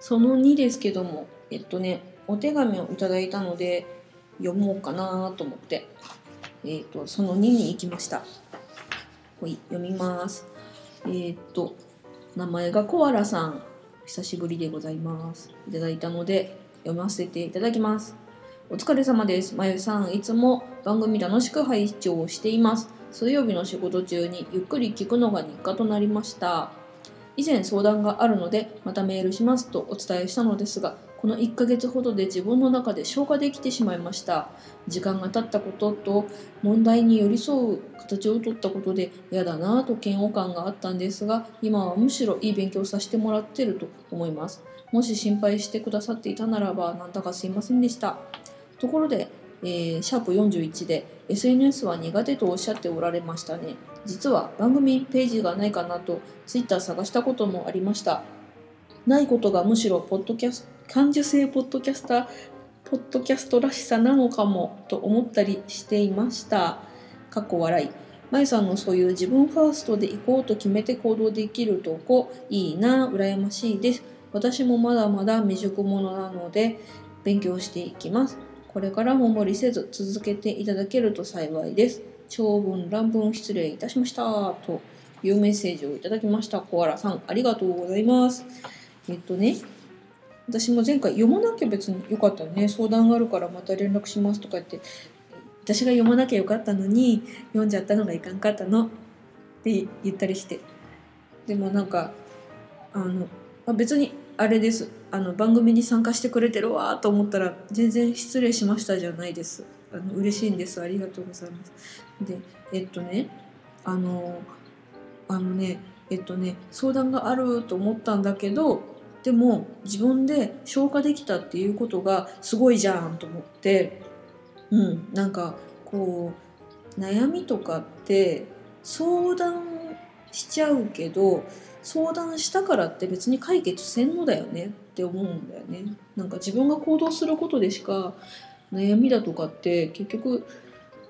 その2ですけどもえっとねお手紙をいただいたので読もうかなと思ってえっとその2に行きましたはい読みますえっと名前がコアラさん久しぶりでございますいただいたので読ませていただきますお疲れ様です。まゆさん、いつも番組楽しく拝聴しています。水曜日の仕事中にゆっくり聞くのが日課となりました。以前相談があるので、またメールしますとお伝えしたのですが、この1ヶ月ほどで自分の中で消化できてしまいました。時間が経ったことと問題に寄り添う形をとったことで嫌だなぁと嫌悪感があったんですが、今はむしろいい勉強させてもらってると思います。もし心配してくださっていたならば、なんだかすいませんでした。ところで、えーシャープ41で SNS は苦手とおっしゃっておられましたね。実は番組ページがないかなと Twitter 探したこともありました。ないことがむしろポッドキャス感受性ポッドキャスター、ポッドキャストらしさなのかもと思ったりしていました。かっこ笑い。まゆさんのそういう自分ファーストで行こうと決めて行動できるとこいいな、羨ましいです。私もまだまだ未熟者なので勉強していきます。これからも無理せず続けていただけると幸いです。長文乱文失礼いたしました。というメッセージをいただきました。コアラさん、ありがとうございます。えっとね、私も前回読まなきゃ別によかったね。相談があるからまた連絡しますとか言って、私が読まなきゃよかったのに、読んじゃったのがいかんかったのって言ったりして。でもなんか、あの、あ別にあれです。あの番組に参加してくれてるわと思ったら全然失礼しましたじゃないです。あの嬉しいんです。ありがとうございます。でえっとねあのあのねえっとね相談があると思ったんだけどでも自分で消化できたっていうことがすごいじゃんと思ってうんなんかこう悩みとかって相談しちゃうけど相談したからって別に解決せんのだよねって思うんだよね。なんか自分が行動することでしか悩みだとかって結局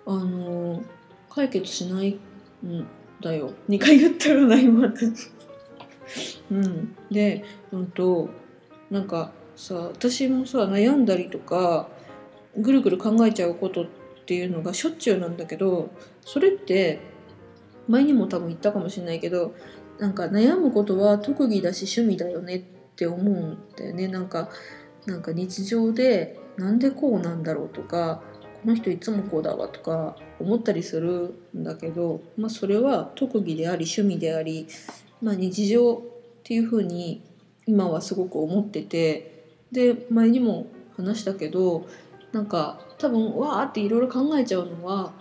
あの解決しないんだよ。2回言ったらないまで。うん、で、うんとなんかさ私もさ悩んだりとかぐるぐる考えちゃうことっていうのがしょっちゅうなんだけどそれって前にも多分言ったかもしれないけどなんか悩むことは特技だし趣味だよねって思うんだよね。なんかなんか日常でなんでこうなんだろうとかこの人いつもこうだわとか思ったりするんだけど、まあ、それは特技であり趣味であり、まあ、日常っていうふうに今はすごく思っててで前にも話したけどなんか多分わーっていろいろ考えちゃうのは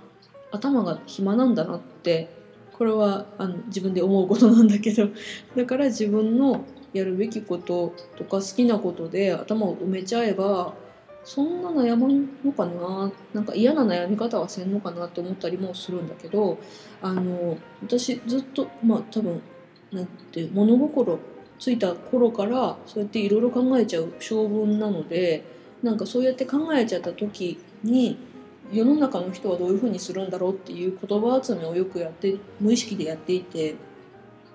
頭が暇なんだなってこれはあの自分で思うことなんだけど だから自分のやるべきこととか好きなことで頭を埋めちゃえばそんな悩まんのかな？なんか嫌な悩み方はせんのかなって思ったりもするんだけどあの私ずっとまあ多分なんて物心ついた頃からそうやっていろいろ考えちゃう性分なのでなんかそうやって考えちゃった時に世の中の人はどういうふうにするんだろうっていう言葉集めをよくやって無意識でやっていて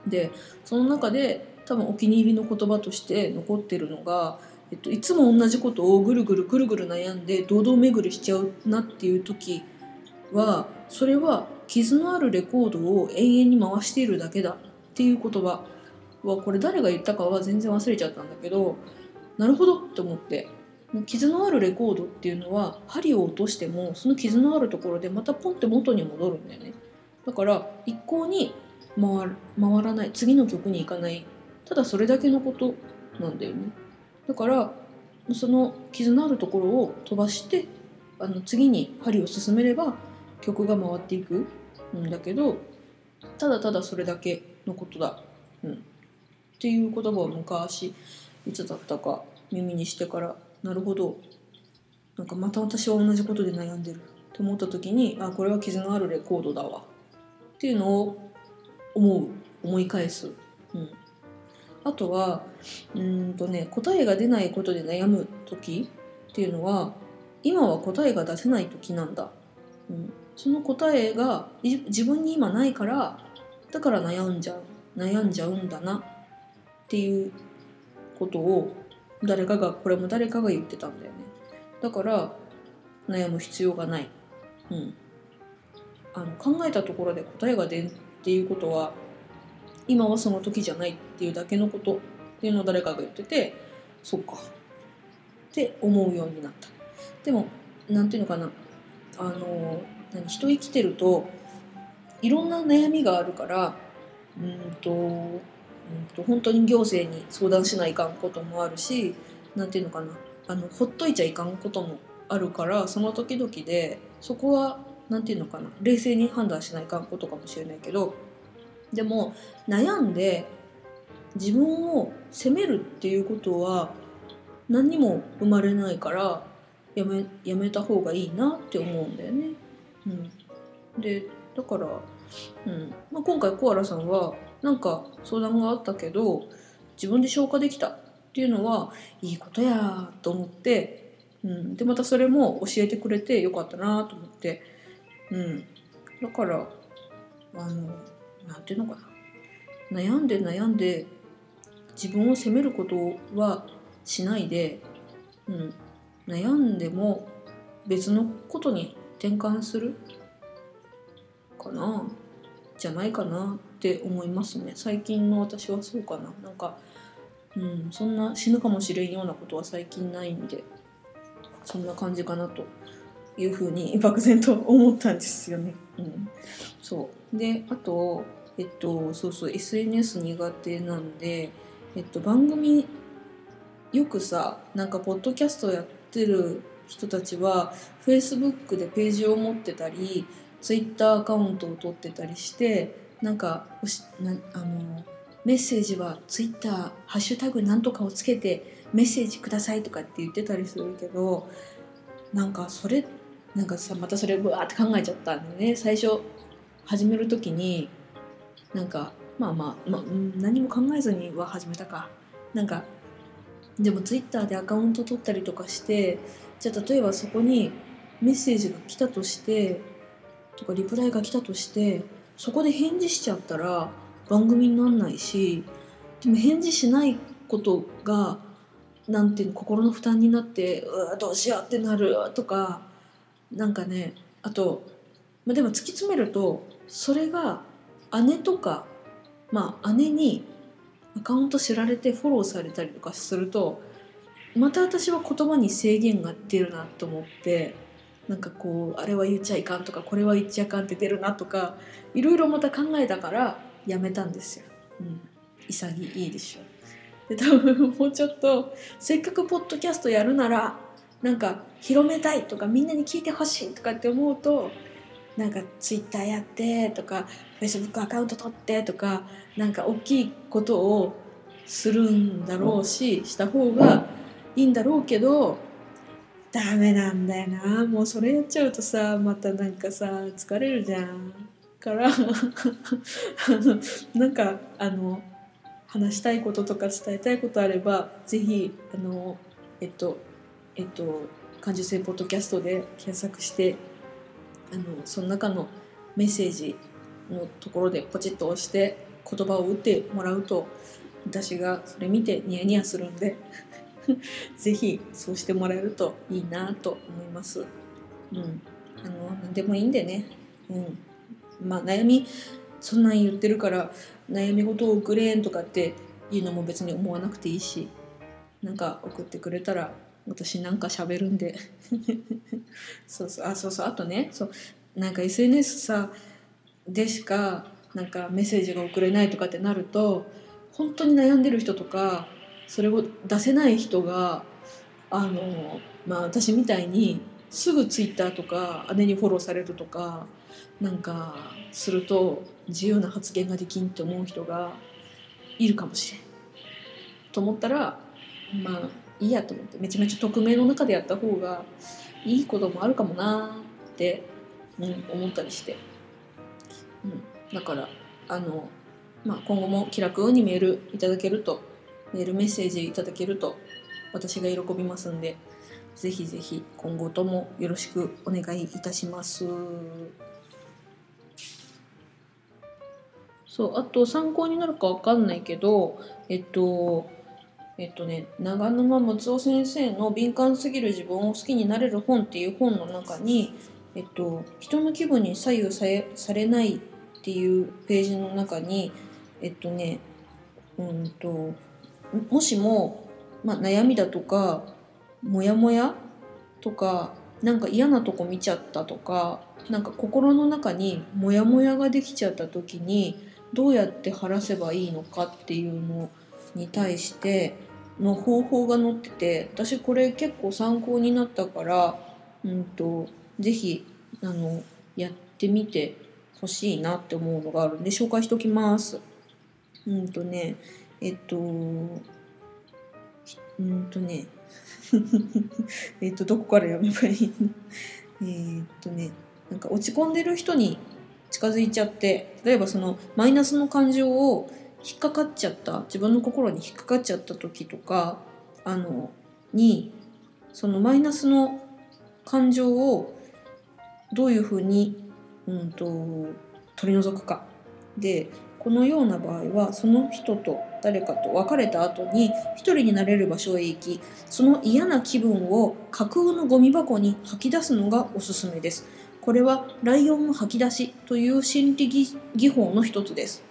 でその中で多分お気に入りの言葉として残ってるのが、えっと、いつも同じことをぐるぐるぐるぐる悩んで堂々巡りしちゃうなっていう時はそれは傷のあるレコードを永遠に回しているだけだっていう言葉はこれ誰が言ったかは全然忘れちゃったんだけどなるほどって思って。傷のあるレコードっていうのは針を落としてもその傷のあるところでまたポンって元に戻るんだよね。だから一向に回る回らない次の曲に行かない。ただそれだけのことなんだよね。だからその傷のあるところを飛ばしてあの次に針を進めれば曲が回っていくんだけどただただそれだけのことだ、うん、っていう言葉を昔いつだったか耳にしてからなるほど。なんかまた私は同じことで悩んでる。って思った時にあこれは傷のあるレコードだわ。っていうのを思う。思い返す、うん、あとはうんとね答えが出ないことで悩む時っていうのは今は答えが出せない時なんだ、うん、その答えが自分に今ないからだから悩んじゃう。悩んじゃうんだな。っていうことを誰かがこれも誰かが言ってたんだよね。だから悩む必要がない、うん、あの考えたところで答えが出んっていうことは今はその時じゃないっていうだけのことっていうのを誰かが言っててそっか。って思うようになった。でも何ていうのかな。あの何人生きてるといろんな悩みがあるからうんとうんと本当に行政に相談しないかんこともあるし何ていうのかな。あのほっといちゃいかんこともあるからその時々でそこは何ていうのかな。冷静に判断しないかんことかもしれないけどでも悩んで自分を責めるっていうことは何にも生まれないからやめやめた方がいいなって思うんだよね。うん、でだから、うん。まあ、今回コアラさんはなんか相談があったけど自分で消化できたっていうのはいいことやと思って、うん、でまたそれも教えてくれてよかったなと思って、うん、だからあのなんていうのかな。悩んで悩んで自分を責めることはしないで、うん、悩んでも別のことに転換するかな。じゃないかなって思いますね。最近の私はそうかな。なんか、うん、そんな死ぬかもしれんようなことは最近ないんでそんな感じかなというふうに漠然と思ったんですよね。うん、そう。であとえっとそうそう SNS 苦手なんで、えっと、番組よくさなんかポッドキャストやってる人たちは Facebook でページを持ってたり Twitter アカウントを取ってたりしてなんかなあのメッセージは Twitter ハッシュタグなんとかをつけてメッセージくださいとかって言ってたりするけどなんかそれなんかさまたそれブワーって考えちゃったんでね。最初始める時になんかまあまあ、まあ、何も考えずには始めたか。なんかでもツイッターでアカウント取ったりとかしてじゃあ例えばそこにメッセージが来たとしてとかリプライが来たとしてそこで返事しちゃったら番組になんないしでも返事しないことがなんていうの心の負担になってうわどうしようってなるとかなんかねあと、まあ、でも突き詰めるとそれが姉とかまあ姉にアカウント知られてフォローされたりとかするとまた私は言葉に制限が出るなと思ってなんかこうあれは言っちゃいかんとかこれは言っちゃいかんって出るなとかいろいろまた考えたからやめたんですよ。うん、潔いでしょ。で多分もうちょっとせっかくポッドキャストやるならなんか広めたいとかみんなに聞いてほしいとかって思うとなんかツイッターやってとかフェイスブックアカウント取ってとかなんか大きいことをするんだろうしした方がいいんだろうけどダメなんだよな。もうそれやっちゃうとさまたなんかさ疲れるじゃん。から あのなんかあの話したいこととか伝えたいことあればぜひあのえっとえっと感受性ポッドキャストで検索してあのその中のメッセージのところでポチッと押して言葉を打ってもらうと私がそれ見てニヤニヤするんで ぜひそうしてもらえるといいなと思います。うん、あの何でもいいんでね、うん、まあ悩みそんなん言ってるから悩み事を送れんとかっていうのも別に思わなくていいしなんか送ってくれたら私なんか喋るんで。そうそう。あそうそう。あとねそう。なんか SNS さでしかなんかメッセージが送れないとかってなると本当に悩んでる人とかそれを出せない人があの、まあ、私みたいにすぐツイッターとか姉にフォローされるとかなんかすると自由な発言ができんって思う人がいるかもしれん。と思ったらまあいいやと思ってめちゃめちゃ匿名の中でやった方がいいこともあるかもなって、うん、思ったりして、うん、だからあの、まあ、今後も気楽にメールいただけるとメールメッセージいただけると私が喜びますんでぜひぜひ今後ともよろしくお願いいたします。そうあと参考になるかわかんないけどえっとえっとね長沼睦夫先生の「敏感すぎる自分を好きになれる本」っていう本の中に、えっと、人の気分に左右されされないっていうページの中にえっとねうんともしも、まあ、悩みだとかモヤモヤとかなんか嫌なとこ見ちゃったとかなんか心の中にモヤモヤができちゃった時にどうやって晴らせばいいのかっていうのに対しての方法が載ってて私これ結構参考になったからうんと是非あのやってみてほしいなって思うのがあるんで紹介しときます。うんとねえっとうんとね。えっとどこから読めばいいの？えっとねなんか落ち込んでる人に近づいちゃって例えばそのマイナスの感情を引っかかっちゃった自分の心に引っかかっちゃった時とかあのにそのマイナスの感情をどういうふうに、うんと、取り除くか。でこのような場合はその人と誰かと別れた後に一人になれる場所へ行きその嫌な気分を架空のゴミ箱に吐き出すのがおすすめです。これはライオンの吐き出しという心理技法の一つです。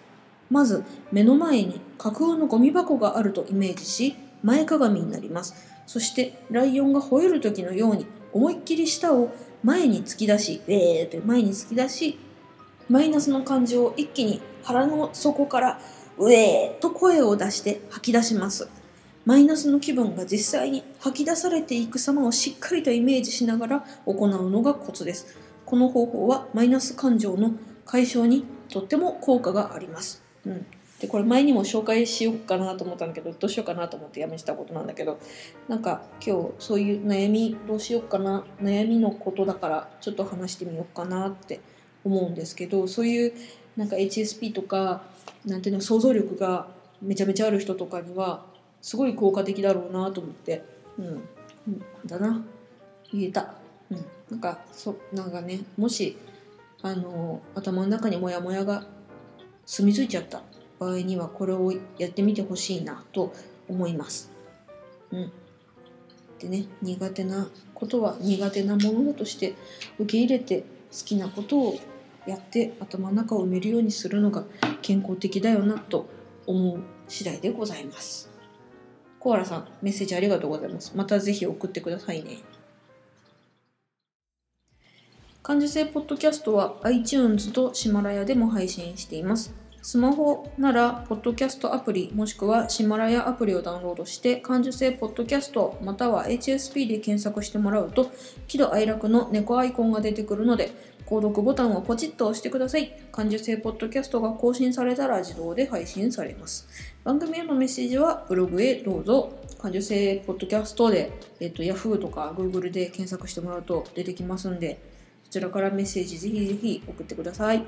まず目の前に架空のゴミ箱があるとイメージし前かがみになりますそしてライオンが吠える時のように思いっきり舌を前に突き出し、えーって前に突き出し、マイナスの感情を一気に腹の底からうえーと声を出して吐き出します。マイナスの気分が実際に吐き出されていく様をしっかりとイメージしながら行うのがコツです。この方法はマイナス感情の解消にとっても効果があります。うん、でこれ前にも紹介しようかなと思ったんだけどどうしようかなと思ってやめしたことなんだけどなんか今日そういう悩みどうしようかな悩みのことだからちょっと話してみようかなって思うんですけどそういうなんか HSP とかなんていうの想像力がめちゃめちゃある人とかにはすごい効果的だろうなと思って、うん、うん、だな。言えた、うん、なんかそなんかねもしあの頭の中にモヤモヤが住み着いちゃった場合にはこれをやってみてほしいなと思います。うん、でね苦手なことは苦手なものだとして受け入れて好きなことをやって頭の中を埋めるようにするのが健康的だよなと思う次第でございます。コアラさん、メッセージありがとうございます。またぜひ送ってくださいね。感受性ポッドキャストは iTunes とシマラヤでも配信しています。スマホなら、ポッドキャストアプリ、もしくはシマラヤアプリをダウンロードして、感受性ポッドキャスト、または HSP で検索してもらうと、喜怒哀楽の猫アイコンが出てくるので、購読ボタンをポチッと押してください。感受性ポッドキャストが更新されたら自動で配信されます。番組へのメッセージはブログへどうぞ。感受性ポッドキャストで、えっと、Yahoo とか Google で検索してもらうと出てきますんで、そちらからメッセージぜひぜひ送ってください。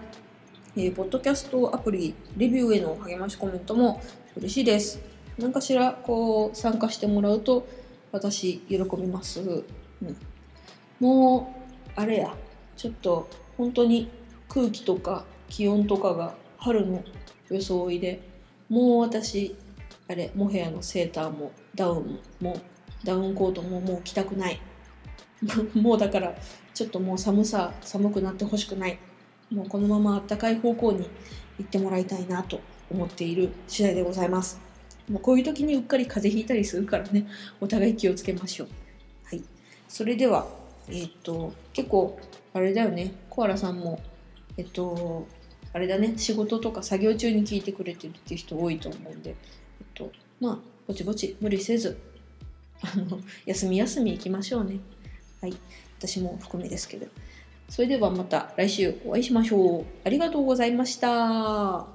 えー、ポッドキャストアプリ、レビューへの励ましコメントも嬉しいです。何かしらこう参加してもらうと私喜びます。うん、もう、あれや、ちょっと本当に空気とか気温とかが春の装いで、もう私、あれ、モヘアのセーターもダウンもダウンコートももう着たくない。もうだからちょっともう寒さ寒くなってほしくないもうこのままあったかい方向に行ってもらいたいなと思っている次第でございます。もうこういう時にうっかり風邪ひいたりするからね、お互い気をつけましょう。はい。それでは、えー、っと、結構、あれだよね、コアラさんも、えっと、あれだね、仕事とか作業中に聞いてくれてるっていう人多いと思うんで、えっと、まあ、ぼちぼち無理せず、あの、休み休み行きましょうね。はい。私も含めですけど。それではまた来週お会いしましょう。ありがとうございました。